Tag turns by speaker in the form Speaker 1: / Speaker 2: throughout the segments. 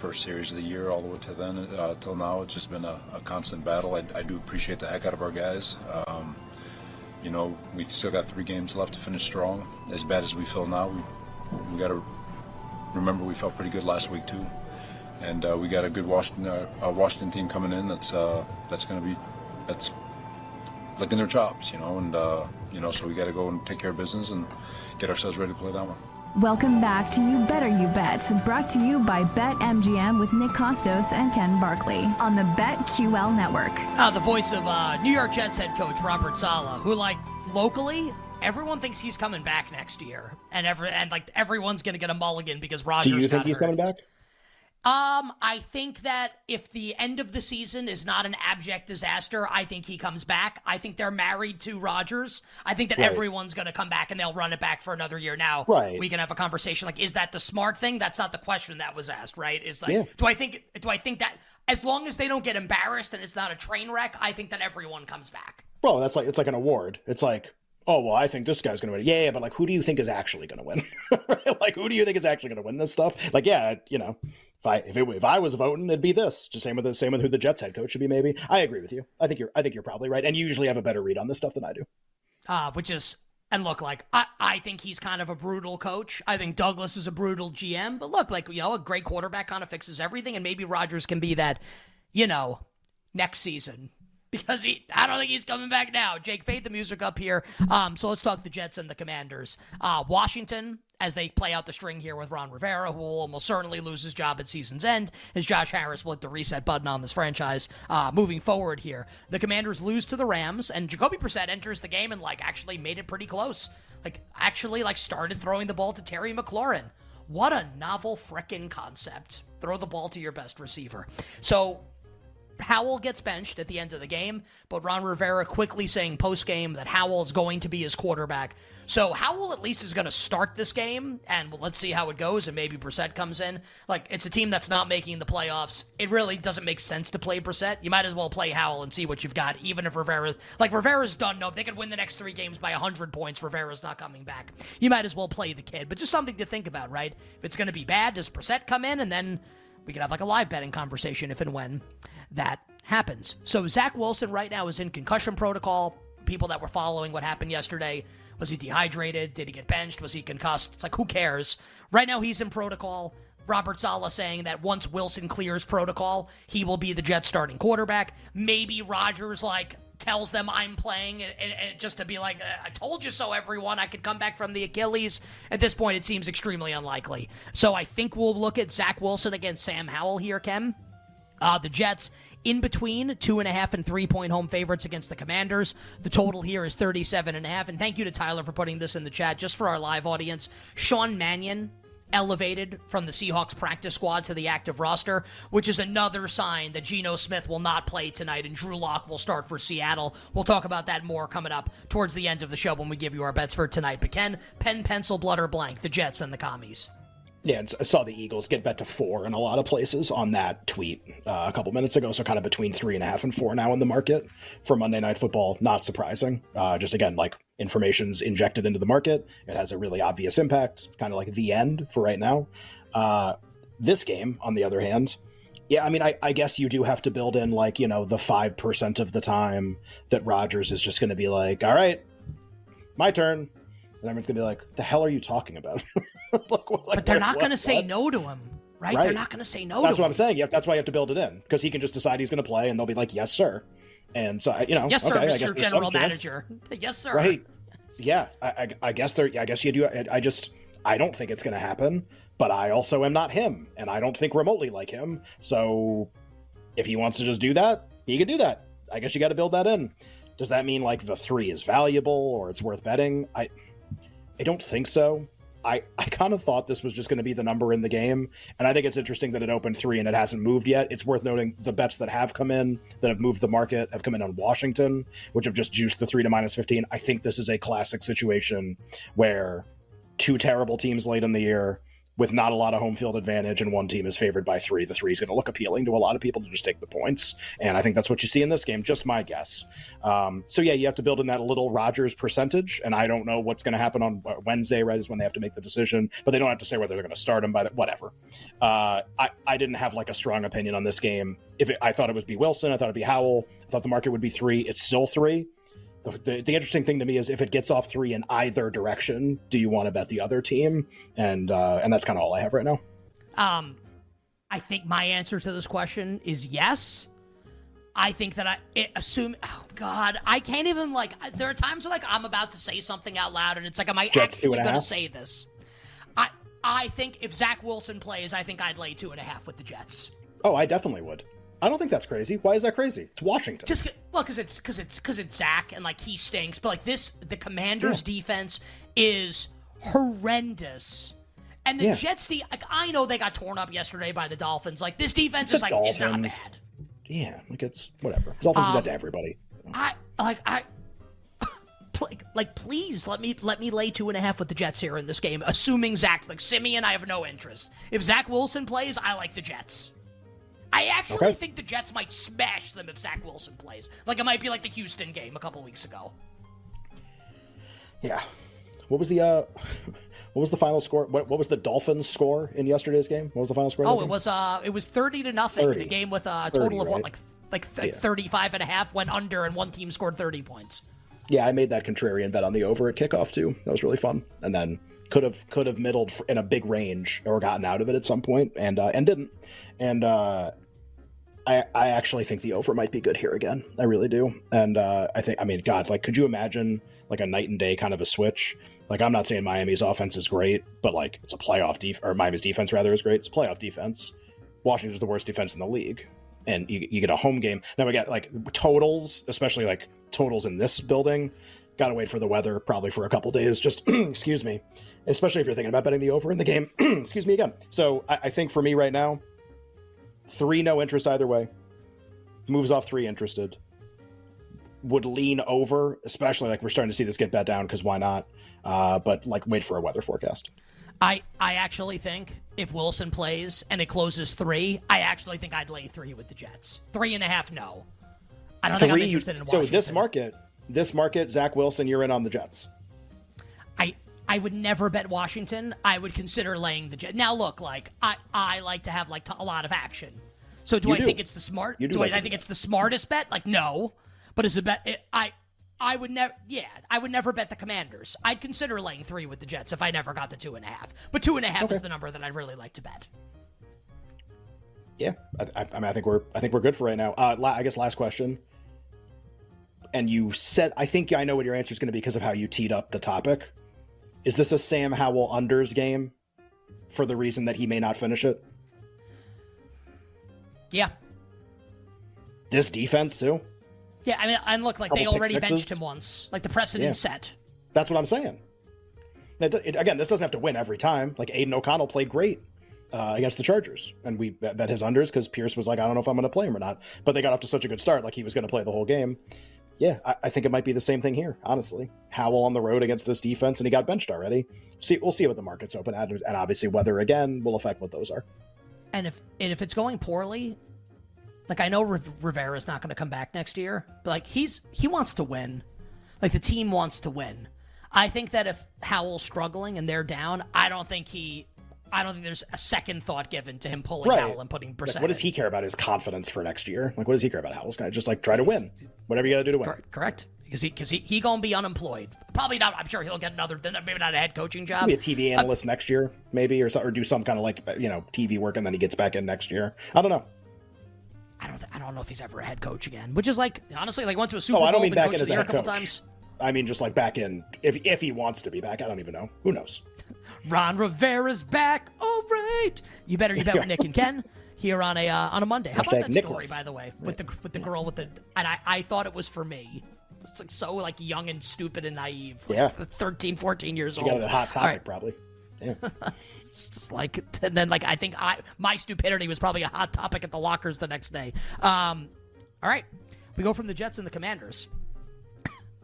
Speaker 1: first series of the year all the way to then uh, till now. It's just been a, a constant battle. I, I, do appreciate the heck out of our guys. Um, you know, we've still got three games left to finish strong. As bad as we feel now, we we got to remember we felt pretty good last week too, and uh, we got a good Washington uh, Washington team coming in. That's uh, that's going to be that's licking their chops, you know, and uh, you know, so we got to go and take care of business and get ourselves ready to play that one.
Speaker 2: Welcome back to You Better You Bet, brought to you by BetMGM with Nick Kostos and Ken Barkley on the BetQL network.
Speaker 3: Uh, the voice of uh, New York Jets head coach Robert Saleh, who, like, locally, everyone thinks he's coming back next year, and every and like everyone's going to get a mulligan because Rodgers.
Speaker 4: Do you think he's
Speaker 3: hurt.
Speaker 4: coming back?
Speaker 3: Um, I think that if the end of the season is not an abject disaster, I think he comes back. I think they're married to Rodgers. I think that
Speaker 4: Right.
Speaker 3: everyone's going to come back and they'll run it back for another year. Now,
Speaker 4: Right.
Speaker 3: we can have a conversation like, is that the smart thing? That's not the question that was asked, right? Is like,
Speaker 4: Yeah.
Speaker 3: do I think, do I think that as long as they don't get embarrassed and it's not a train wreck, I think that everyone comes back.
Speaker 4: Bro, that's like it's like an award. It's like, oh well, I think this guy's gonna win. Yeah, yeah, but like, who do you think is actually gonna win? like, who do you think is actually gonna win this stuff? Like, yeah, you know, if I if it, if I was voting, it'd be this. Just same with the same with who the Jets head coach should be. Maybe I agree with you. I think you're I think you're probably right, and you usually have a better read on this stuff than I do.
Speaker 3: uh, which is and look like I, I think he's kind of a brutal coach. I think Douglas is a brutal GM, but look like you know a great quarterback kind of fixes everything, and maybe Rodgers can be that, you know, next season because he I don't think he's coming back now. Jake, fade the music up here. Um, so let's talk the Jets and the Commanders. Uh, Washington. As they play out the string here with Ron Rivera, who will almost certainly lose his job at season's end, as Josh Harris will hit the reset button on this franchise. Uh, moving forward here, the Commanders lose to the Rams, and Jacoby Brissett enters the game and like actually made it pretty close. Like actually like started throwing the ball to Terry McLaurin. What a novel frickin' concept. Throw the ball to your best receiver. So Howell gets benched at the end of the game, but Ron Rivera quickly saying post game that Howell is going to be his quarterback. So Howell at least is going to start this game, and let's see how it goes. And maybe Brissett comes in. Like it's a team that's not making the playoffs. It really doesn't make sense to play Brissett. You might as well play Howell and see what you've got. Even if Rivera, like Rivera's done. No, if they could win the next three games by hundred points, Rivera's not coming back. You might as well play the kid. But just something to think about, right? If it's going to be bad, does Brissett come in and then? We could have like a live betting conversation if and when that happens. So Zach Wilson right now is in concussion protocol. People that were following what happened yesterday, was he dehydrated? Did he get benched? Was he concussed? It's like who cares? Right now he's in protocol. Robert Saleh saying that once Wilson clears protocol, he will be the Jets starting quarterback. Maybe Rodgers like tells them I'm playing and, and- and just to be like, "Uh, I told you so, everyone. I could come back from the Achilles. At this point, it seems extremely unlikely. So I think we'll look at Zach Wilson against Sam Howell here, Ken. Uh, the Jets in between two and a half and three point home favorites against the Commanders. The total here is 37 and a half. And thank you to Tyler for putting this in the chat just for our live audience. Sean Mannion elevated from the Seahawks practice squad to the active roster, which is another sign that Geno Smith will not play tonight and Drew Lock will start for Seattle. We'll talk about that more coming up towards the end of the show when we give you our bets for tonight. But Ken, pen, pencil, blood, or blank, the Jets and the commies.
Speaker 4: Yeah, I saw the Eagles get bet to four in a lot of places on that tweet uh, a couple minutes ago. So kind of between three and a half and four now in the market for Monday Night Football. Not surprising. Uh, just again, like information's injected into the market. It has a really obvious impact. Kind of like the end for right now. Uh, this game, on the other hand, yeah, I mean, I, I guess you do have to build in like you know the five percent of the time that Rodgers is just going to be like, all right, my turn. And everyone's gonna be like, "The hell are you talking about?" like, like,
Speaker 3: But they're
Speaker 4: what-
Speaker 3: not going to say no to him. Right?
Speaker 4: Right.
Speaker 3: They're not going to say no
Speaker 4: That's what
Speaker 3: him.
Speaker 4: I'm saying. Have, that's why you have to build it in because he can just decide he's going to play, and they'll be like, "Yes, sir." And so, you know,
Speaker 3: Yes, sir,
Speaker 4: okay, I
Speaker 3: Mr.
Speaker 4: guess there's some
Speaker 3: General. Manager. Yes, sir.
Speaker 4: Right. Yeah, I, I, I guess there. I guess you do. I, I just, I don't think it's going to happen. But I also am not him, and I don't think remotely like him. So, if he wants to just do that, he can do that. I guess you got to build that in. Does that mean like the three is valuable or it's worth betting? I, I don't think so. I, I kind of thought this was just going to be the number in the game. And I think it's interesting that it opened three and it hasn't moved yet. It's worth noting the bets that have come in, that have moved the market, have come in on Washington, which have just juiced the three to minus 15. I think this is a classic situation where two terrible teams late in the year with not a lot of home field advantage and one team is favored by three. The three is going to look appealing to a lot of people to just take the points. And I think that's what you see in this game, just my guess. Um, so yeah, you have to build in that little Rodgers percentage. And I don't know what's going to happen on uh, Wednesday, right? Is when they have to make the decision, but they don't have to say whether they're going to start him by whatever. Uh, I, I didn't have like a strong opinion on this game. If it, I thought it would be Wilson, I thought it'd be Howell. I thought the market would be three. It's still three. The, the, the interesting thing to me is if it gets off three in either direction, do you want to bet the other team? And uh, and that's kind of all I have right now.
Speaker 3: Um, I think my answer to this question is yes. I think that I it, assume. Oh God, I can't even like. There are times where like I'm about to say something out loud, and it's like, am I
Speaker 4: Jets
Speaker 3: actually going to say this? I I think if Zach Wilson plays, I think I'd lay two and a half with the Jets.
Speaker 4: Oh, I definitely would. I don't think that's crazy. Why is that crazy? It's Washington.
Speaker 3: Just well, because it's because it's because it's Zach and like he stinks, but like this, the Commanders' defense is horrendous. And the
Speaker 4: Yeah.
Speaker 3: Jets, de- like I know they got torn up yesterday by the Dolphins. Like this defense is
Speaker 4: The
Speaker 3: like is not bad.
Speaker 4: yeah, like it's whatever. The Dolphins do
Speaker 3: Um,
Speaker 4: that to everybody.
Speaker 3: I like I like please let me let me lay two and a half with the Jets here in this game, assuming Zach like Simeon. I have no interest. If Zach Wilson plays, I like the Jets. I actually
Speaker 4: Okay.
Speaker 3: think the Jets might smash them if Zach Wilson plays. Like it might be like the Houston game a couple weeks ago.
Speaker 4: Yeah. What was the uh what was the final score? What, what was the Dolphins score in yesterday's game? What was the final score?
Speaker 3: Oh, it was uh it was 30 to nothing in
Speaker 4: 30.
Speaker 3: a game with a
Speaker 4: 30,
Speaker 3: total of what like like th-
Speaker 4: Yeah.
Speaker 3: 35 and a half went under and one team scored 30 points.
Speaker 4: Yeah, I made that contrarian bet on the over at kickoff too. That was really fun. And then could have could have middled in a big range or gotten out of it at some point and uh, and didn't. And uh I, I actually think the over might be good here again. I really do. And uh, I think, I mean, God, like, could you imagine like a night and day kind of a switch? Like, I'm not saying Miami's offense is great, but like, it's a playoff def or Miami's defense rather is great. It's a playoff defense. Washington's the worst defense in the league, and you, you get a home game. Now we got like totals, especially like totals in this building. Got to wait for the weather probably for a couple days. Just excuse me, especially if you're thinking about betting the over in the game. excuse me again. So I, I think for me right now, three no interest either way. Moves off three interested. Would lean over, especially like we're starting to see this get bet down because why not? Uh, but like wait for a weather forecast.
Speaker 3: I I actually think if Wilson plays and it closes 3, I actually think I'd lay 3 with the Jets. Three and a half no. I don't think I'm interested in
Speaker 4: So this market, this market, Zach Wilson, you're in on the Jets.
Speaker 3: I I would never bet Washington. I would consider laying the Jets. Now look, like I I like to have like t- a lot of action. So do
Speaker 4: You
Speaker 3: I
Speaker 4: do.
Speaker 3: think it's the smart?
Speaker 4: You do
Speaker 3: do
Speaker 4: like
Speaker 3: I, I think it's the smartest bet? Like no, but is a bet? It, I I would never. Yeah, I would never bet the Commanders. I'd consider laying three with the Jets if I never got the two and a half. But two and a half is the number that I'd really like to bet.
Speaker 4: Yeah, I, I, I mean, I think we're, I think we're good for right now. Uh, la- I guess last question. And you said, I think I know what your answer is going to be because of how you teed up the topic. Is this a Sam Howell unders game for the reason that he may not finish it?
Speaker 3: Yeah.
Speaker 4: This defense too.
Speaker 3: Yeah, I mean, and look, like they
Speaker 4: Couple pick
Speaker 3: already benched him once. Like the precedent
Speaker 4: Yeah.
Speaker 3: set.
Speaker 4: That's what I'm saying. It, it- again, this doesn't have to win every time. Like Aidan O'Connell played great uh, against the Chargers, and we bet, bet his unders because Pierce was like, I don't know if I'm going to play him or not. But they got off to such a good start, like he was going to play the whole game. Yeah, I, I think it might be the same thing here. Honestly, Howell on the road against this defense, and he got benched already. See, we'll see what the market's open at, and obviously weather again will affect what those are.
Speaker 3: And if and if it's going poorly, like I know Riv- Rivera's not going to come back next year, but like he's he wants to win. Like the team wants to win. I think that if Howell's struggling and they're down, I don't think he I don't think there's a second thought given to him pulling
Speaker 4: Right.
Speaker 3: Howell and putting
Speaker 4: Like, what does he care about his confidence for next year? Like, what does he care about Howell's guy? Just like try to win, whatever you got to do to win.
Speaker 3: Cor- Correct. because he because he, he gonna be unemployed. Probably not. I'm sure he'll get another, maybe not a head coaching job.
Speaker 4: Be a TV analyst uh, next year, maybe, or so, or do some kind of like you know TV work, and then he gets back in next year. I don't know.
Speaker 3: I don't. I don't know if he's ever a head coach again. Which is like honestly, like went to a Super oh, Bowl. I don't mean back in as a, couple coach. times.
Speaker 4: I mean just like back in if if he wants to be back. I don't even know. Who knows?
Speaker 3: Ron Rivera's back. All right. You better you bet with Nick and Ken here on a uh, on a Monday. How about that Nicholas. story by the way with the with the girl with the and I I thought it was for me. It's like so like young and stupid and naive. Like
Speaker 4: yeah.
Speaker 3: 13, 14 years
Speaker 4: she
Speaker 3: old.
Speaker 4: Got a hot topic right. probably.
Speaker 3: Yeah. it's just like and then like I think I my stupidity was probably a hot topic at the lockers the next day. Um, all right, we go from the Jets and the Commanders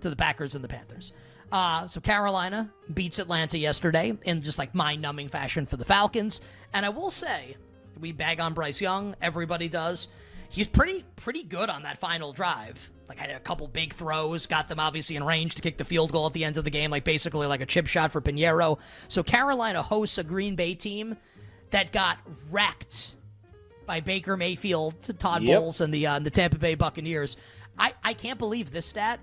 Speaker 3: to the Packers and the Panthers. Uh, so Carolina beats Atlanta yesterday in just like mind-numbing fashion for the Falcons, and I will say we bag on Bryce Young. Everybody does. He's pretty pretty good on that final drive. Like had a couple big throws, got them obviously in range to kick the field goal at the end of the game, like basically like a chip shot for Piñeiro. So Carolina hosts a Green Bay team that got wrecked by Baker Mayfield to Todd yep. Bowles and the uh, the Tampa Bay Buccaneers. I, I can't believe this stat.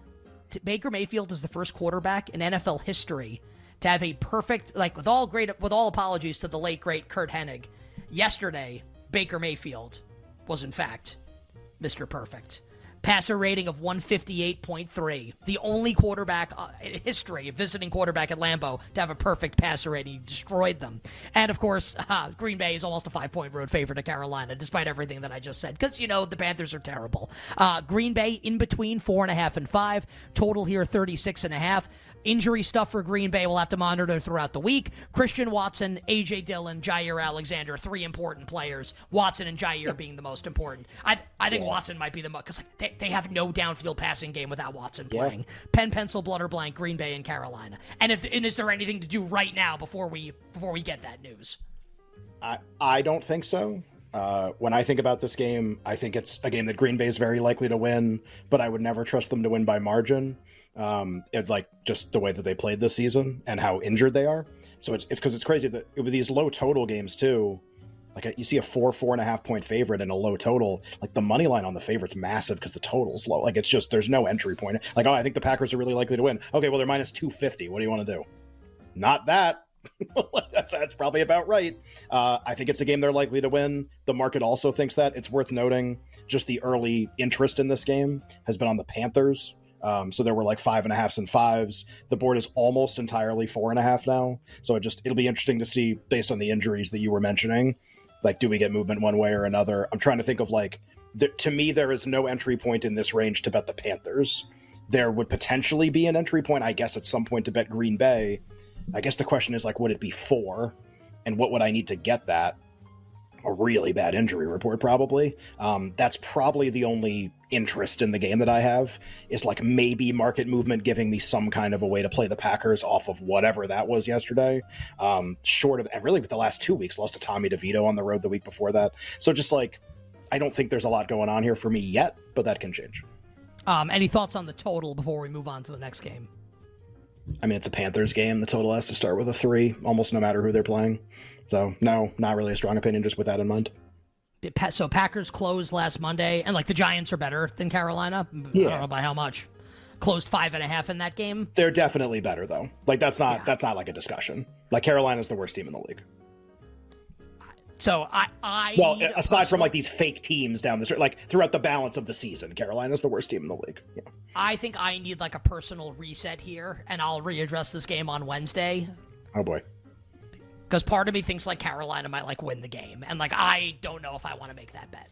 Speaker 3: Baker Mayfield is the first quarterback in NFL history to have a perfect like with all great with all apologies to the late great Curt Hennig. Yesterday, Baker Mayfield was in fact Mr. Perfect passer rating of 158.3. The only quarterback uh, in history, visiting quarterback at Lambeau, to have a perfect passer rating. He destroyed them. And of course, uh, Green Bay is almost a five point road favorite to Carolina, despite everything that I just said, because, you know, the Panthers are terrible. Uh, Green Bay in between four and a half and five. Total here 36 and a half. Injury stuff for Green Bay we'll have to monitor throughout the week. Christian Watson, A.J. Dillon, Jaire Alexander, three important players. Watson and Jaire being the most important. I I think yeah. Watson might be the most, because like, they, they have no downfield passing game without Watson playing. Yeah. Pen, pencil, blood, or blank, Green Bay and Carolina. And if and is there anything to do right now before we before we get that news?
Speaker 4: I I don't think so. Uh, when I think about this game, I think it's a game that Green Bay is very likely to win, but I would never trust them to win by margin um, it, like just the way that they played this season and how injured they are. So it's it's because it's crazy that with these low total games too. Like you see a four four and a half point favorite and a low total. Like the money line on the favorite's massive because the total's low. Like it's just there's no entry point. Like oh, I think the Packers are really likely to win. Okay, well they're minus two fifty. What do you want to do? Not that. that's, that's probably about right. Uh, I think it's a game they're likely to win. The market also thinks that. It's worth noting just the early interest in this game has been on the Panthers, um, so there were like five and a halfs and fives. The board is almost entirely four and a half now. So it just it'll be interesting to see based on the injuries that you were mentioning. Like, do we get movement one way or another? I'm trying to think of like, the, to me, there is no entry point in this range to bet the Panthers. There would potentially be an entry point, I guess, at some point to bet Green Bay. I guess the question is like, would it be four? And what would I need to get that? A really bad injury report, probably. Um, that's probably the only interest in the game that I have is like maybe market movement giving me some kind of a way to play the Packers off of whatever that was yesterday. Um, short of, and really with the last two weeks, lost to Tommy DeVito on the road the week before that. So just like, I don't think there's a lot going on here for me yet, but that can change.
Speaker 3: Um, any thoughts on the total before we move on to the next game?
Speaker 4: I mean, it's a Panthers game. The total has to start with a three, almost no matter who they're playing. So no, not really a strong opinion. Just with that in mind.
Speaker 3: So Packers closed last Monday, and like the Giants are better than Carolina. Yeah. I don't know by how much. Closed five and a half in that game.
Speaker 4: They're definitely better though. Like that's not yeah. that's not like a discussion. Like Carolina's the worst team in the league.
Speaker 3: So I, I
Speaker 4: well, aside personal... from like these fake teams down the street, like throughout the balance of the season, Carolina's the worst team in the league. Yeah.
Speaker 3: I think I need like a personal reset here, and I'll readdress this game on Wednesday.
Speaker 4: Oh boy
Speaker 3: because part of me thinks like Carolina might like win the game, and like I don't know if I want to make that bet.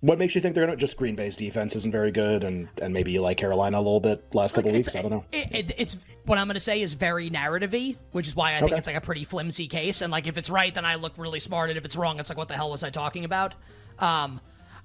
Speaker 4: What makes you think they're gonna just Green Bay's defense isn't very good, and and maybe you like Carolina a little bit last couple weeks? I don't know.
Speaker 3: It, it, it's what I'm gonna say is very narrativey, which is why I think okay. it's like a pretty flimsy case. And like if it's right, then I look really smart, and if it's wrong, it's like what the hell was I talking about? Um,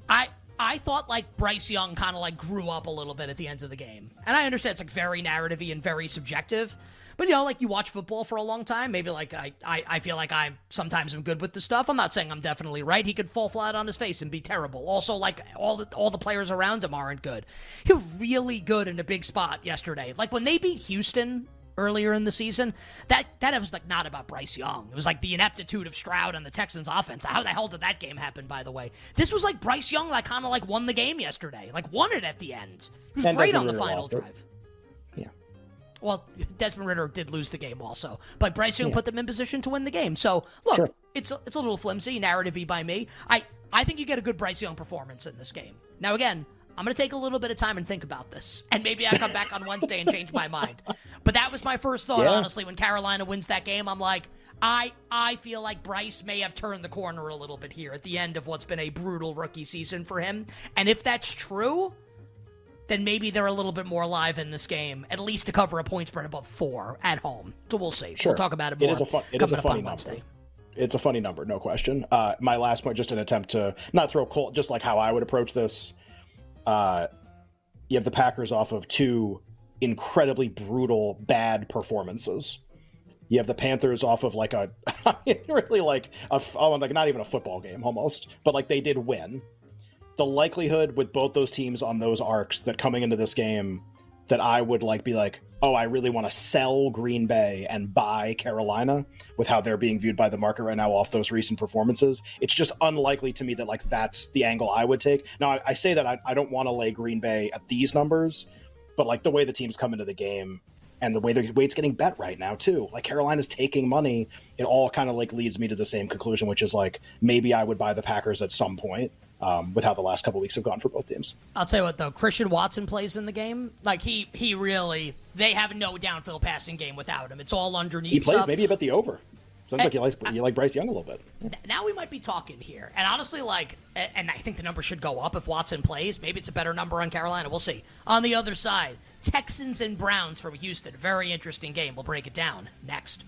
Speaker 3: I I thought like Bryce Young kind of like grew up a little bit at the end of the game, and I understand it's like very narrativey and very subjective. But you know, like you watch football for a long time, maybe like I, I, I feel like I sometimes am good with the stuff. I'm not saying I'm definitely right. He could fall flat on his face and be terrible. Also, like all the all the players around him aren't good. He was really good in a big spot yesterday. Like when they beat Houston earlier in the season. That that was like not about Bryce Young. It was like the ineptitude of Stroud and the Texans offense. How the hell did that game happen? By the way, this was like Bryce Young like kind of like won the game yesterday. Like won it at the end. He was great on the
Speaker 4: Ridder
Speaker 3: final drive.
Speaker 4: it.
Speaker 3: Well, Desmond Ridder did lose the game also, but Bryce Young
Speaker 4: Yeah.
Speaker 3: put them in position to win the game. So look,
Speaker 4: Sure.
Speaker 3: it's a, it's a little flimsy, narrative-y by me. I I think you get a good Bryce Young performance in this game. Now again, I'm going to take a little bit of time and think about this, and maybe I come back on Wednesday and change my mind. But that was my first thought,
Speaker 4: Yeah.
Speaker 3: honestly, when Carolina wins that game. I'm like, I I feel like Bryce may have turned the corner a little bit here at the end of what's been a brutal rookie season for him, and if that's true then maybe they're a little bit more alive in this game, at least to cover a point spread above four at home. So we'll see.
Speaker 4: Sure.
Speaker 3: We'll talk about it more.
Speaker 4: It is a fun. It is a funny
Speaker 3: Wednesday.
Speaker 4: number. It's a funny number, no question. Uh, my last point, just an attempt to not throw cold, just like how I would approach this. Uh, you have the Packers off of two incredibly brutal, bad performances. You have the Panthers off of like a, I mean, really like a, oh, like not even a football game almost, but like they did win. The likelihood with both those teams on those arcs that coming into this game, that I would like be like, oh, I really want to sell Green Bay and buy Carolina with how they're being viewed by the market right now off those recent performances. It's just unlikely to me that like that's the angle I would take. Now I, I say that I, I don't want to lay Green Bay at these numbers, but like the way the teams come into the game and the way the way it's getting bet right now too. Like Carolina's taking money, it all kind of like leads me to the same conclusion, which is like maybe I would buy the Packers at some point. Um, with how the last couple weeks have gone for both teams.
Speaker 3: I'll tell you what though, Christian Watson plays in the game. Like he he really they have no downfield passing game without him. It's all underneath.
Speaker 4: He plays
Speaker 3: stuff.
Speaker 4: maybe about the over. Sounds like you like you like Bryce Young a little bit.
Speaker 3: Now we might be talking here. And honestly, like, and I think the number should go up if Watson plays. Maybe it's a better number on Carolina. We'll see. On the other side, Texans and Browns from Houston. Very interesting game. We'll break it down next.